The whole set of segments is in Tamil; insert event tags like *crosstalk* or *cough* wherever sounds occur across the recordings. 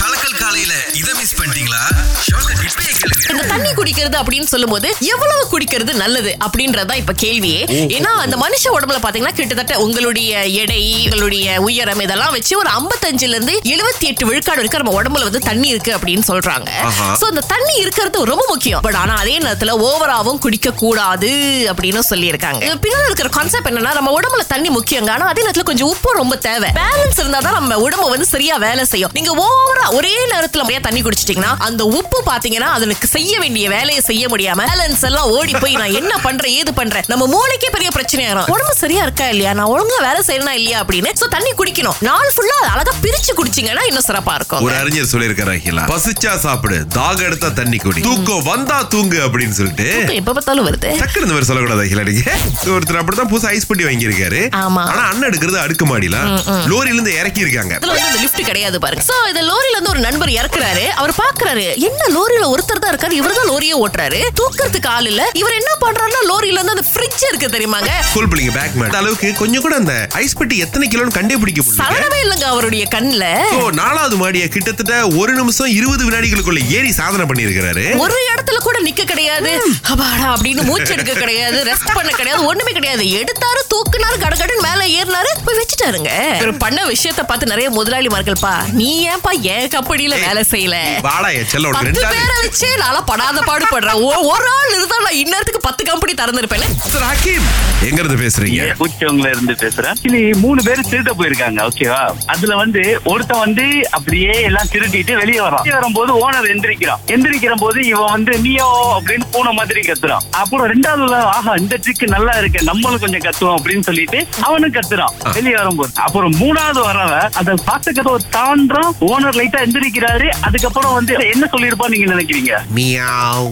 கலக்கல் காலையில இத மிஸ் பண்ணிட்டீங்களா? இந்த தண்ணி குடிக்கிறது அப்படின்னு சொல்லும்போது எவ்வளவு குடிக்கிறது நல்லது அப்படின்றதா இப்ப கேள்வியே. ஏன்னா அந்த மனுஷ உடம்புல பாத்தீங்கன்னா கிட்டத்தட்ட உங்களுடைய எடை உங்களுடைய உயரம் இதெல்லாம் வச்சு ஒரு 55 இருந்து எழுபத்தி எட்டு விழுக்காடு வரைக்கும் நம்ம உடம்புல வந்து தண்ணி இருக்கு அப்படின்னு சொல்றாங்க. சோ அந்த தண்ணி இருக்கிறது ரொம்ப முக்கியம். பட் ஆனா அதே நேரத்துல ஓவராவும் குடிக்க கூடாது அப்படின்னு சொல்லியிருக்காங்க. பின்னால இருக்கிற கான்செப்ட் என்னன்னா நம்ம உடம்புல தண்ணி முக்கியங்க. ஆனா அதே நேரத்துல கொஞ்சம் உப்பு ரொம்ப தேவை. பேலன்ஸ் இருந்தா தான் நம்ம உடம்பு வந்து சரியா வேலை செய்யும். நீங்க ஓவரா ஒரே நேரத்துல நிறைய தண்ணி குடிச்சிட்டீங்கன்னா அந்த உப்பு பாத்தீங்கன்னா அதுக்கு செய்ய வேண்டிய வேலையை செய்ய முடியாம பேலன்ஸ் எல்லாம் ஓடி போய் நான் என்ன பண்றேன் ஏது பண்றேன் நம்ம மூளைக்கே பெரிய பிரச்சனை ஆயிரும். உடம்பு சரியா இருக்கா இல்லையா? நான் ஒழுங்கா வேலை செய்யணும் இல்லையா அப்படின்னு. சோ தண்ணி குடிக்கணும். நாள் ஃபுல்லா அழகா பிரிச்சு குடிச்சீங்கன்னா இன்னும் சிறப்பா இருக்கும். ஒரு அறிஞர் சொல்லியிருக்காரு அகிலா. பசிச்சா சாப்பிடு தாக எடுத்தா தண்ணி குடி. தூக்கம் வந்தா தூங்கு அப்படின்னு சொல்லிட்டு. எப்ப பார்த்தாலும் வருது. டக்குனு இந்த மாதிரி சொல்லக்கூடாது அகிலா நீங்க. ஒருத்தர் அப்படித்தான் புதுசா ஐஸ் பட்டி வாங்கியிருக்காரு. ஆமா. ஆனா அண்ணன் எடுக்கிறது அடுக்கு மாடியில. லோரியில இருந்து இறக்கி இருக்காங்க இந்த லிஃப்ட் கிடையாது பாருங்க. சோ இந்த லோரியில இருந்து ஒரு நண்பர் இறக்குறாரு. அவர் பாக்குறாரு என்ன லோரியில ஒருத்தர் தான் இருக்காரு? இவர் தான் லோரியே ஓட்டுறாரு. தூக்கறதுக்கு ஆள் இல்ல. இவர் என்ன பண்றாருன்னா லோரியில இருந்து அந்த ஃப்ரிட்ஜ் இருக்கு தெரியுமாங்க? ஸ்கூல் பிள்ளைங்க பேக் மேட் அளவுக்கு கொஞ்சம் கூட அந்த ஐஸ் பெட்டி எத்தனை கிலோன்னு கண்டே பிடிக்க முடியல. இல்லைங்க அவருடைய கண்ணுல. ஓ நாலாவது மாடிய கிட்டத்தட்ட ஒரு நிமிஷம் இருபது வினாடிகளுக்குள்ள ஏறி சாதனை பண்ணியிருக்கிறாரு. ஒரு இடத்துல கூட நிக்க கிடையாது. அப்பாடா அப்படின்னு மூச்சு எடுக்க கிடையாது. ரெஸ்ட் பண்ண கிடையாது. ஒண்ணுமே கிடையாது. எடுத்தாரு தூக்குனாரு கடகடன்னு மேல ஏறினாரு. வச்சுட்டாருங்க இவர் பண்ண விஷயத்த பார்த்து நிறைய முதலாளிமார்கள் பா நீ ஏன்பா என் கம்பெனில வேலை செய்யல? வாடா செல்ல பத்து பேரை வச்சு நான்லாம் படாத பாடுபடுறேன். ஒ- ஒரு ஆள் இருந்தா நான் இந்நேரத்துக்கு பத்து கம்பெனி திறந்திருப்பேன். ஹக்கீம் எங்க இருந்து பேசுறீங்க பூச்சவங்கள இருந்து பேசுறேன். ஆக்சுவலி மூணு பேர் திருட போயிருக்காங்க ஓகேவா அதுல வந்து ஒருத்தன் வந்து அப்படியே எல்லாம் திருட்டிட்டு வெளியே வரான் வெளியே வரும்போது ஓனர் எந்திரிக்கிறான். எந்திரிக்கிற போது இவன் வந்து நீயோ அப்படின்னு பூனை மாதிரி கத்துறான். அப்புறம் ரெண்டாவது ஆஹா இந்த ட்ரிக் நல்லா இருக்கு நம்மளும் கொஞ்சம் கத்துவோம் அப்படின்னு சொல்லிட்டு அவனும் கத்துறான். வெளியே வரும்போது அப்புறம் மூணாவது அதை பார்த்த கதவை தாண்டான் ஓனர் லைட்டா எந்திரிக்கிறாரு. அதுக்கப்புறம் வந்து என்ன சொல்லியிருப்பான்னு நீங்க நினைக்கிறீங்க?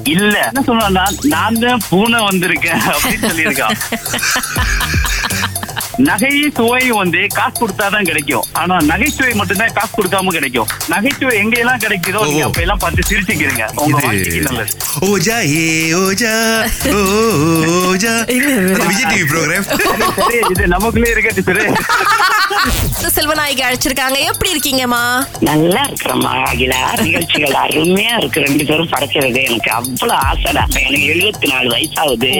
இல்ல. என்ன சொன்னா நான் தான் பூனை வந்திருக்கேன் அப்படின்னு சொல்லியிருக்கான். *laughs* நகை சுவையும் வந்து காசு கொடுத்தாதான் கிடைக்கும். ஆனா நகைச்சுவை மட்டும்தான் காசு கொடுக்காம கிடைக்கும். நகைச்சுவை எங்க எல்லாம் கிடைக்குதோ நீங்க. அப்ப எல்லாம் பார்த்து சிரிச்சுக்கிறீங்க. உங்க வாழ்க்கைக்கு நல்லது. ஓஜா ஏ ஓஜா விஜய் டிவி ப்ரோக்ராம் சரி, இது நமக்குள்ளே இருக்கட்டு சரி செல்வநாயகி அழைச்சிருக்காங்க. எப்படி இருக்கீங்கம்மா? நல்லா இருக்கிறம்மா அகிலா நிகழ்ச்சிகள் *laughs* அருமையா இருக்கு. ரெண்டு பேரும் படைக்கிறது எனக்கு அவ்வளவு ஆசைடா. எனக்கு எழுபத்தி நாலு வயசாகுது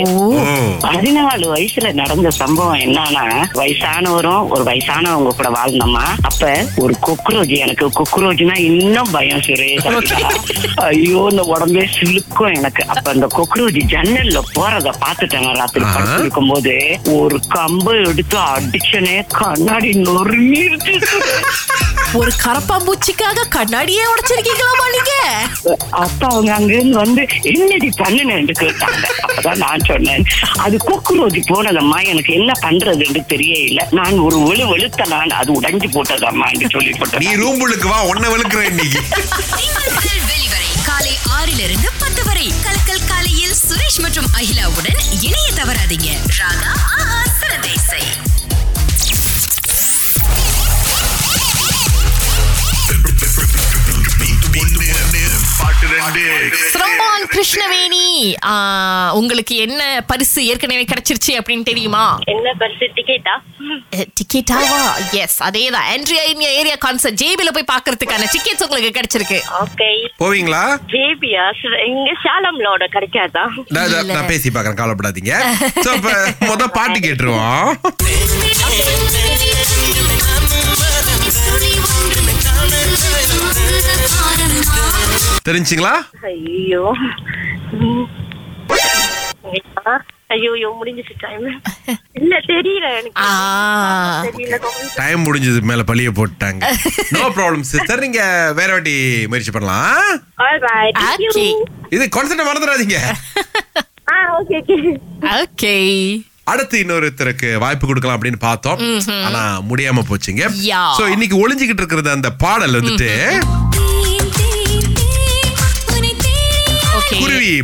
பதினாலு வயசுல நடந்த சம்பவம் என்னன்னா வயசானவரும் ஒரு வயசானவங்க கூட வாழ்ந்தோமா அப்ப ஒரு கொக்ரோஜ் எனக்கு கொக்ரோஜ்னா இன்னும் பயம் சுரேஷ். ஐயோ இந்த உடம்பே சிலுக்கும் எனக்கு. அப்ப அந்த கொக்ரோஜ் ஜன்னல்ல போறத பாத்துட்டேன் ராத்திரி. படுத்திருக்கும் போது. ஒரு கம்பை எடுத்து அடிச்சனே கண்ணாடி நொறுங்கிருச்சு ஒரு கரப்பாம்பூச்சிக்காக கண்ணாடியே உடைச்சிருக்கீங்களாமா நீங்க அப்ப அவங்க அங்கிருந்து வந்து என்னடி பண்ணுனேன்னு கேட்டாங்க. அப்பதான் நான் சொன்னேன். அது கொக்குரோதி போனதம்மா எனக்கு என்ன பண்றதுன்னு தெரியல. நான் ஒரு வெளு வெளுத்த நான் அது உடைஞ்சு போட்டதம்மா என்று சொல்லி நீ போட்டேன் ரூம் உள்ளுக்கு வா உன்னை வெளுக்குறேன் இன்னைக்கு. காலை ஆறிலிருந்து பத்து வரை. கலக்கல் காலையில் சுரேஷ் மற்றும் அகிலாவுடன் இணைய தவறாதீங்க. ராகா சிரம்பான் கிருஷ்ணவேணி உங்களுக்கு என்ன பரிசு ஏற்கனவே கிடைச்சிருச்சு அப்படின்னு தெரியுமா? என்ன பரிசு? டிக்கெட்டா டிக்கெட்டாவா எஸ் அதேதான். ஆண்ட்ரியா இந்தியா ஏரியா கான்சர்ட் ஜேபில போய் பாக்குறதுக்கான டிக்கெட்ஸ் உங்களுக்கு கிடைச்சிருக்கு. ஓகே போவீங்களா? ஜேபியா இங்க ஷாலம்லோட கிடைக்காதா? நான் பேசி பார்க்கறேன். கவலைப்படாதீங்க. சோ முத பாட்டு கேட்டுருவோம். தெரிஞ்சுங்களா? ஐயோ. ஐயோ முடிஞ்சிச்சு டைம் இல்ல தெரியல எனக்கு. ஆ. தெரியல கொஞ்சம் டைம் முடிஞ்சது மேல பழிய போட்டாங்க நோ ப்ராப்ளம் சிஸ்டர் நீங்க வேற வாட்டி முயற்சி பண்ணலாம் All right, thank you. Okay. இது கான்செப்ட் மறந்துடாதீங்க. ஆ ஓகே ஓகே ஓகே. அடுத்து இன்னொருத்தருக்கு வாய்ப்பு கொடுக்கலாம் அப்படின்னு பார்த்தோம். ஆனா முடியாம போச்சுங்க. சோ இன்னைக்கு ஒளிஞ்சுகிட்டு இருக்கிறது அந்த பாடல் வந்துட்டு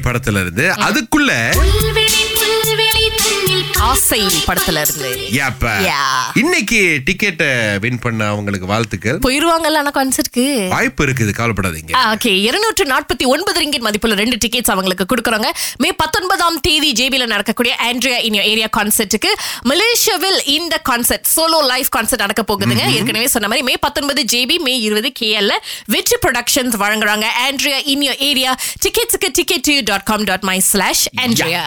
படத்துல இருந்து அதுக்குள்ள ஆசை படத்துல இருந்து. இன்னைக்கு டிக்கெட்டை வின் பண்ண அவங்களுக்கு வாழ்த்துக்கள். போயிருவாங்கல்ல ஆனா கான்சர்ட்க்கு வாய்ப்பு இருக்குது கவலைப்படாதீங்க. ஓகே இருநூற்று நாற்பத்தி ஒன்பது ரிங்கிட் மதிப்புள்ள ரெண்டு டிக்கெட்ஸ் அவங்களுக்கு கொடுக்குறாங்க. மே பத்தொன்பதாம் தேதி ஜேபில நடக்கக்கூடிய ஆண்ட்ரியா இன் ஏரியா கான்சர்ட்டுக்கு மலேசியாவில் இந்த கான்சர்ட் சோலோ லைவ் கான்சர்ட் நடக்க போகுதுங்க. ஏற்கனவே சொன்ன மாதிரி மே பத்தொன்பது ஜேபி மே இருபது கேஎல்ல வெற்றி ப்ரொடக்ஷன்ஸ் வழங்குறாங்க. Andrea in area டிக்கெட்ஸுக்கு ticket dot com dot my slash Andrea